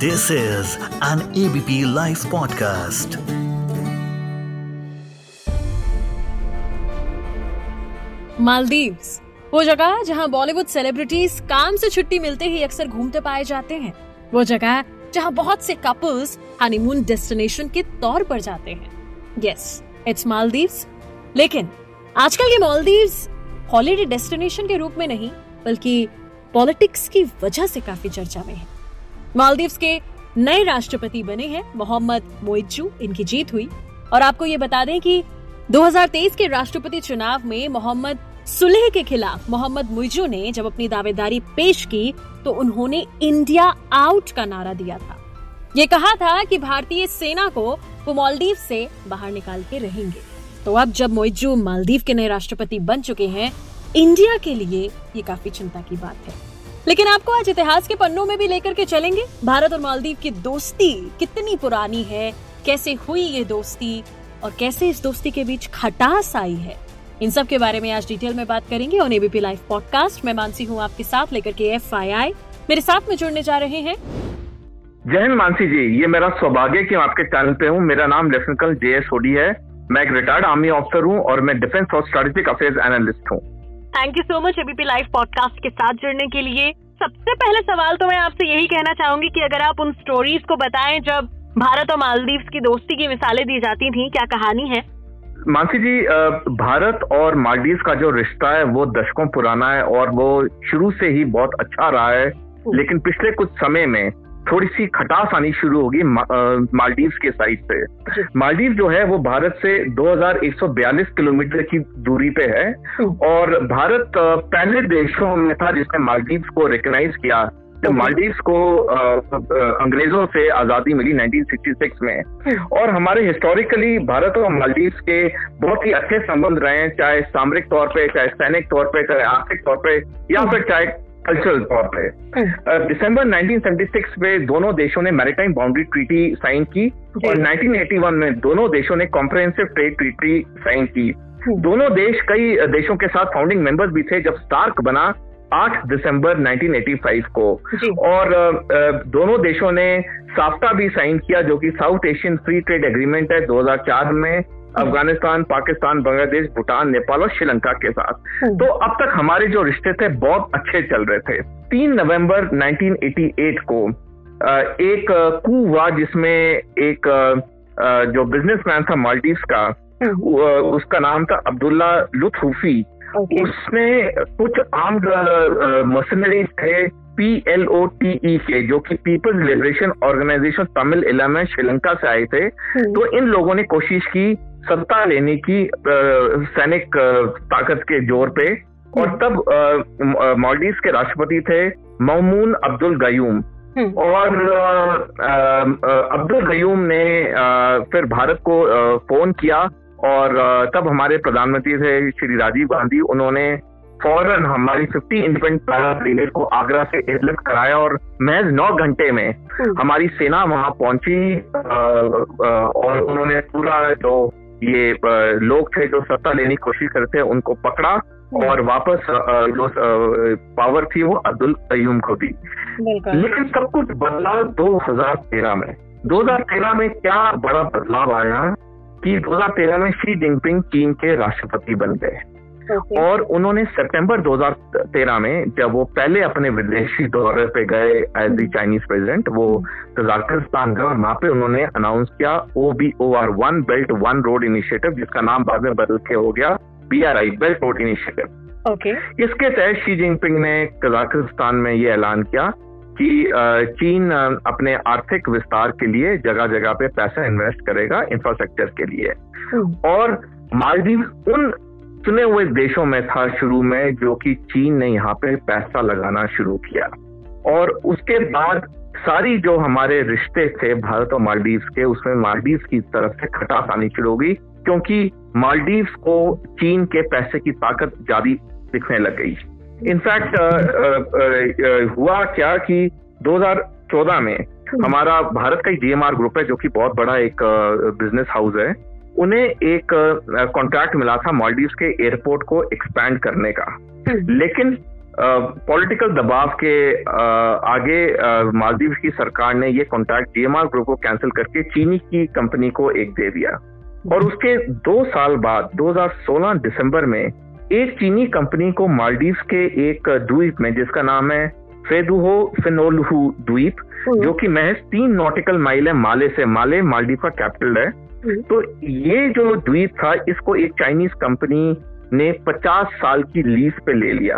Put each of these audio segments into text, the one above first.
This is an ABP Life podcast. Maldives, वो जगह जहाँ बॉलीवुड सेलिब्रिटीज काम से छुट्टी मिलते ही अक्सर घूमते पाए जाते हैं। वो जगह जहाँ बहुत से कपल्स हनीमून डेस्टिनेशन के तौर पर जाते हैं। Yes it's Maldives. लेकिन आजकल ये मालदीव्स हॉलीडे डेस्टिनेशन के रूप में नहीं, बल्कि पॉलिटिक्स की वजह से काफ़ी चर्चा में है। मालदीव्स के नए राष्ट्रपति बने हैं, मोहम्मद मोइजू इनकी जीत हुई। और आपको ये बता दें कि 2023 के राष्ट्रपति चुनाव में मोहम्मद सुलेह के खिलाफ मोहम्मद मुइजू ने जब अपनी दावेदारी पेश की तो उन्होंने इंडिया आउट का नारा दिया था। ये कहा था कि भारतीय सेना को वो मालदीव से बाहर निकाल के रहेंगे। तो अब जब मोइजू मालदीव के नए राष्ट्रपति बन चुके हैं, इंडिया के लिए ये काफ़ी चिंता की बात है। लेकिन आपको आज इतिहास के पन्नों में भी लेकर के चलेंगे। भारत और मालदीव की दोस्ती कितनी पुरानी है, कैसे हुई ये दोस्ती, और कैसे इस दोस्ती के बीच खटास आई है। इन सब के बारे में आज डिटेल में बात करेंगे ऑन एबीपी लाइव पॉडकास्ट मैं मानसी हूँ आपके साथ लेकर के एफआईआई मेरे साथ में जुड़ने जा रहे हैं। जय हिंद मानसी जी, ये मेरा सौभाग्य कि मैं आपके चैनल पे हूँ। मेरा नाम लेफ्टिनेंट कर्नल जे एस होडी है। मैं एक रिटायर्ड आर्मी ऑफिसर हूँ और मैं डिफेंस और स्ट्रेटेजिक अफेयर्स एनालिस्ट हूँ। Thank you so much ABP live podcast के साथ जुड़ने के लिए। सबसे पहले सवाल तो मैं आपसे यही कहना चाहूँगी कि अगर आप उन स्टोरीज को बताएँ जब भारत और मालदीव की दोस्ती की मिसालें दी जाती थी क्या कहानी है? मानसी जी भारत और मालदीव का जो रिश्ता है वो दशकों पुराना है और वो शुरू से ही बहुत अच्छा रहा है। लेकिन पिछले कुछ समय में थोड़ी सी खटास आनी शुरू होगी मालदीव के साइड से मालदीव जो है वो भारत से 2142 किलोमीटर की दूरी पे है और भारत पहले देशों में था जिसने मालदीव को रिकग्नाइज किया। जब मालदीव को अंग्रेज़ों से आज़ादी मिली 1966 में और हमारे हिस्टोरिकली भारत और मालदीव के बहुत ही अच्छे संबंध रहे हैं चाहे सामरिक तौर पे चाहे सैनिक तौर पे चाहे आर्थिक तौर पे या फिर चाहे कल्चरल तौर पे दिसंबर 1976 में दोनों देशों ने मैरिटाइम बाउंड्री ट्रीटी साइन की और 1981 में दोनों देशों ने कॉम्प्रहेंसिव ट्रेड ट्रीटी साइन की। दोनों देश कई देशों के साथ फाउंडिंग मेंबर्स भी थे जब स्टार्क बना 8 दिसंबर 1985 को। और दोनों देशों ने साफ्टा भी साइन किया जो कि South Asian free trade agreement है 2004 में। अफ़गानिस्तान पाकिस्तान बांग्लादेश भूटान नेपाल और श्रीलंका के साथ। तो अब तक हमारे जो रिश्ते थे बहुत अच्छे चल रहे थे। तीन नवंबर 1988 को एक कू हुआ जिसमें एक जो बिजनेसमैन था मालदीव का उसका नाम था अब्दुल्ला लुत्फूफी। Okay. उसने कुछ आर्म्ड मशीनरीज थे P L O T E के जो कि people's liberation organisation Tamil Eelam Sri Lanka से आए थे। तो इन लोगों ने कोशिश की सत्ता लेने की सैनिक ताकत के ज़ोर पे। और तब मालदीव के राष्ट्रपति थे ममून अब्दुल गयूम। और अब्दुल गयूम ने फिर भारत को फ़ोन किया। और तब हमारे प्रधानमंत्री थे श्री राजीव गांधी। उन्होंने फ़ौरन हमारी 50 इंडिपेंडेंट पैरा ब्रिगेड को आगरा से एयरलिफ्ट कराया। और महज नौ घंटे में हमारी सेना वहाँ पहुँची। और उन्होंने पूरा जो ये लोग थे जो सत्ता लेने की कोशिश करते थे उनको पकड़ा और वापस जो पावर थी वो अब्दुल कयूम को दी। लेकिन सब कुछ बदला 2013 में। 2013 में क्या बड़ा बदलाव आया कि 2013 में शी जिनपिंग चीन के राष्ट्रपति बन गए। Okay. और उन्होंने सितंबर 2013 में जब वो पहले अपने विदेशी दौरे पे गए एज दी चाइनीज़ प्रेसिडेंट वो तजाकिस्तान गए और वहाँ पे उन्होंने अनाउंस किया O B O R one belt one road initiative जिसका नाम बाद में बदल के हो गया B R I belt road initiative okay इसके तहत शी जिनपिंग ने कजाकिस्तान में ये ऐलान किया कि चीन अपने आर्थिक विस्तार के लिए जगह जगह पे पैसा इन्वेस्ट करेगा इंफ्रास्ट्रक्चर के लिए। और मालदीव उन चुने हुए देशों में था शुरू में जो कि चीन ने यहाँ पे पैसा लगाना शुरू किया। और उसके बाद सारी जो हमारे रिश्ते थे भारत और मालदीव के उसमें मालदीव की तरफ़ से खटास आनी शुरू होगी क्योंकि मालदीव को चीन के पैसे की ताकत ज़्यादा दिखने लग गई। इनफैक्ट हुआ क्या कि 2014 में हमारा भारत का एक डीएमआर ग्रुप है जो कि बहुत बड़ा एक बिज़नेस हाउस है। उन्हें एक कॉन्ट्रैक्ट मिला था मालदीव के एयरपोर्ट को एक्सपैंड करने का। लेकिन पॉलिटिकल दबाव के आगे मालदीव की सरकार ने ये कॉन्ट्रैक्ट डीएमआर ग्रुप को कैंसिल करके चीनी की कंपनी को एक दे दिया। और उसके दो साल बाद 2016 दिसंबर में एक चीनी कंपनी को मालदीव के एक द्वीप में जिसका नाम है फेदुहो फिनोलहू द्वीप हम्म। जो कि महज तीन नॉटिकल माइल है माले से। माले मालदीव का कैपिटल है। हम्म। तो ये जो द्वीप था इसको एक चाइनीज़ कंपनी ने 50 साल की लीज पे ले लिया।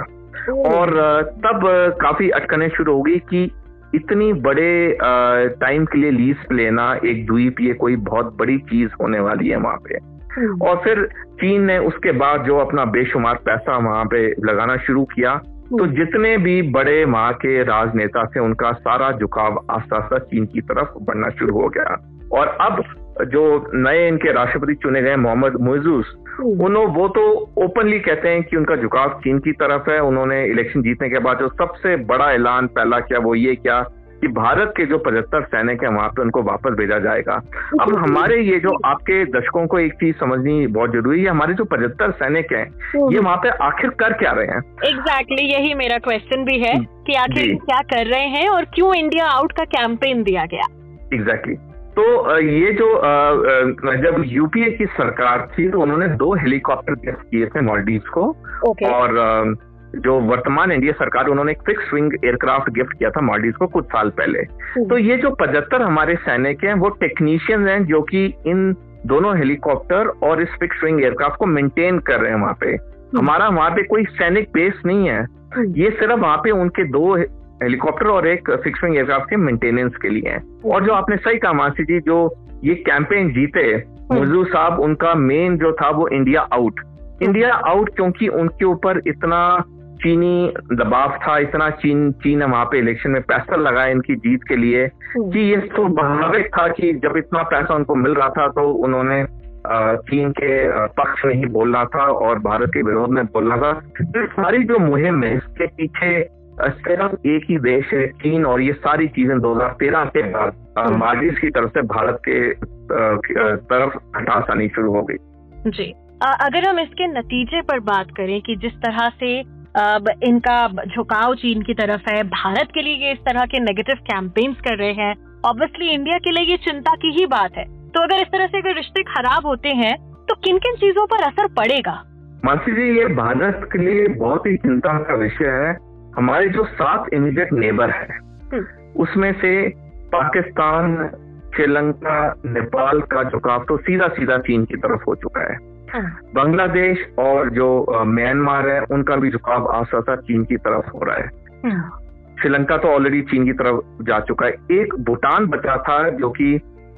और तब काफ़ी अटकने शुरू हो गई कि इतनी बड़े टाइम के लिए लीज लेना एक द्वीप ये कोई बहुत बड़ी चीज़ होने वाली है वहाँ पे। हम्म। और फिर चीन ने उसके बाद जो अपना बेशुमार पैसा वहाँ पे लगाना शुरू किया। तो जितने भी बड़े वहाँ के राजनेता थे उनका सारा झुकाव आस्ता आस्ता चीन की तरफ़ बढ़ना शुरू हो गया। और अब जो नए इनके राष्ट्रपति चुने गए मोहम्मद मुइजूस उन्होंने वो तो ओपनली कहते हैं कि उनका झुकाव चीन की तरफ़ है। उन्होंने इलेक्शन जीतने के बाद जो सबसे बड़ा ऐलान पहला किया वो ये क्या कि भारत के जो पचहत्तर सैनिक हैं वहाँ पे उनको वापस भेजा जाएगा। अब हमारे ये जो आपके दर्शकों को एक चीज़ समझनी बहुत ज़रूरी है हमारे जो पचहत्तर सैनिक हैं ये वहाँ पे आखिर कर क्या रहे हैं? एग्जैक्टली exactly, यही मेरा क्वेश्चन भी है कि आखिर क्या कर रहे हैं और क्यों इंडिया आउट का कैंपेन दिया गया? एग्जैक्टली तो ये जो जब यूपीए की सरकार थी तो उन्होंने दो हेलीकॉप्टर गिफ्ट किए थे मॉलडीव को। ओके। और जो वर्तमान एनडीए सरकार उन्होंने एक फिक्स विंग एयरक्राफ्ट गिफ्ट किया था मालदीव को कुछ साल पहले। तो ये जो पचहत्तर हमारे सैनिक हैं वो टेक्नीशियंस हैं जो कि इन दोनों हेलीकॉप्टर और इस फिक्स विंग एयरक्राफ्ट को मेंटेन कर रहे हैं वहाँ पे। हमारा वहाँ पे कोई सैनिक बेस नहीं है। ये सिर्फ़ वहाँ पे उनके दो हेलीकॉप्टर और एक फिक्स विंग एयरक्राफ्ट के मेंटेनेंस के लिए है। और जो आपने सही कहा मासी जी जो ये कैंपेन जीते मुजू साहब उनका मेन जो था वो इंडिया आउट इंडिया आउट क्योंकि उनके ऊपर इतना चीनी दबाव था इतना चीन चीन वहाँ पे इलेक्शन में पैसा लगाया इनकी जीत के लिए कि ये तो स्वाभाविक था कि जब इतना पैसा उनको मिल रहा था तो उन्होंने चीन के पक्ष में ही बोलना था और भारत के विरोध में बोलना था। तो सारी जो मुहिम है इसके पीछे सिर्फ़ एक ही देश है चीन और ये सारी चीज़ें 2013 के बाद मालदीव की तरफ़ से भारत के तरफ़ हटास आनी शुरू हो गई। जी। अगर हम इसके नतीजे पर बात करें कि जिस तरह से अब इनका झुकाव चीन की तरफ़ है भारत के लिए ये इस तरह के नेगेटिव कैंपेन्स कर रहे हैं ऑब्वियसली इंडिया के लिए ये चिंता की ही बात है। तो अगर इस तरह से अगर रिश्ते खराब होते हैं तो किन किन चीज़ों पर असर पड़ेगा? मानसी जी ये भारत के लिए बहुत ही चिंता का विषय है। हमारे जो सात इमीडिएट नेबर है उसमें से पाकिस्तान श्रीलंका नेपाल का झुकाव तो सीधा सीधा चीन की तरफ़ हो चुका है। बांग्लादेश और जो म्यांमार है उनका भी झुकाव आस्ता आस्ता चीन की तरफ़ हो रहा है। श्रीलंका तो ऑलरेडी चीन की तरफ़ जा चुका है। एक भूटान बचा था जो कि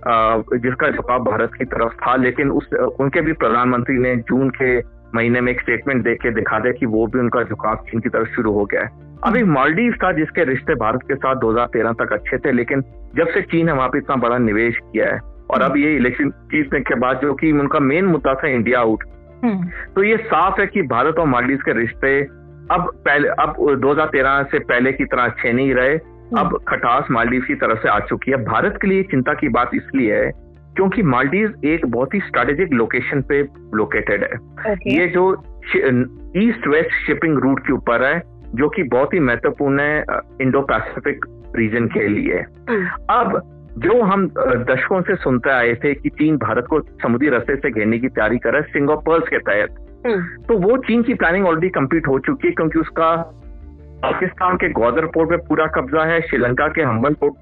जिसका झुकाव भारत की तरफ़ था लेकिन उस उनके भी प्रधानमंत्री ने जून के महीने में एक स्टेटमेंट दे के दिखा दिया कि वो भी उनका झुकाव चीन की तरफ़ शुरू हो गया है। अब एक मालदीव था जिसके रिश्ते भारत के साथ 2013 तक अच्छे थे लेकिन जब से चीन ने वहाँ पे इतना बड़ा निवेश किया है और अब ये इलेक्शन जीतने के बाद जो कि उनका मेन मुद्दा था इंडिया आउट तो ये साफ़ है कि भारत और मालदीव के रिश्ते अब पहले अब 2013 से पहले की तरह अच्छे नहीं रहे अब खटास मालदीव की तरफ़ से आ चुकी है। भारत के लिए चिंता की बात इसलिए है क्योंकि मालदीव एक बहुत ही स्ट्रेटेजिक लोकेशन पे लोकेटेड है। ये जो ईस्ट वेस्ट शिपिंग रूट के ऊपर है जो कि बहुत ही महत्वपूर्ण है इंडो पैसिफिक रीजन के लिए। अब जो हम दशकों से सुनते आए थे कि चीन भारत को समुद्री रास्ते से घेरने की तैयारी कर रहा है सिंगापुर के तहत तो वो चीन की प्लानिंग ऑलरेडी कंप्लीट हो चुकी है क्योंकि उसका पाकिस्तान के ग्वादर पोर्ट पे पूरा कब्जा है श्रीलंका के हम्बन पोर्ट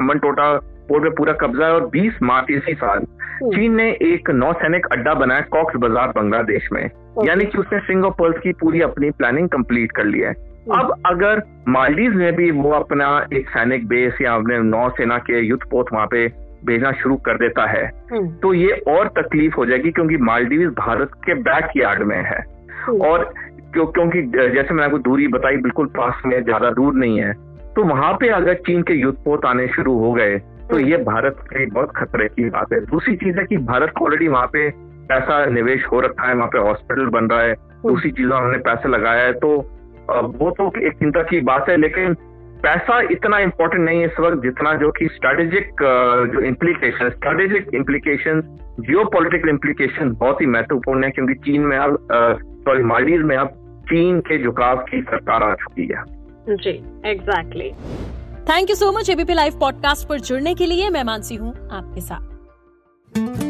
हम्बन टोटा पोर्ट पे पूरा कब्जा है और 20 मार्च इसी साल चीन ने एक नौसैनिक अड्डा बनाया कॉक्स बाज़ार बांग्लादेश में। यानी कि उसने सिंगापुर की पूरी अपनी प्लानिंग कंप्लीट कर ली है। अब अगर मालदीव में भी वो अपना एक सैनिक बेस या अपने नौसेना के युद्ध पोत वहाँ पे भेजना शुरू कर देता है तो ये और तकलीफ़ हो जाएगी क्योंकि मालदीव भारत के बैक यार्ड में है। और क्यों क्योंकि जैसे मैंने आपको दूरी बताई बिल्कुल पास में ज़्यादा दूर नहीं है। तो वहाँ पे अगर चीन के युद्ध पोत आने शुरू हो गए तो ये भारत के लिए बहुत खतरे की बात है। दूसरी चीज़ है कि भारत को ऑलरेडी वहाँ पे पैसा निवेश हो रखा है वहाँ पे हॉस्पिटल बन रहा है दूसरी चीज़ों में हमने पैसा लगाया है तो वो तो एक चिंता की बात है, लेकिन पैसा इतना इम्पोर्टेंट नहीं है इस वक्त जितना जो कि स्ट्रेटेजिक जो implication strategic implication geopolitical implication बहुत ही महत्वपूर्ण है, क्योंकि चीन में अब सॉरी मालदीव में अब चीन के झुकाव की सरकार आ चुकी है। जी exactly thank you so much ABP live podcast पर जुड़ने के लिए, मैं मानसी हूँ आपके साथ।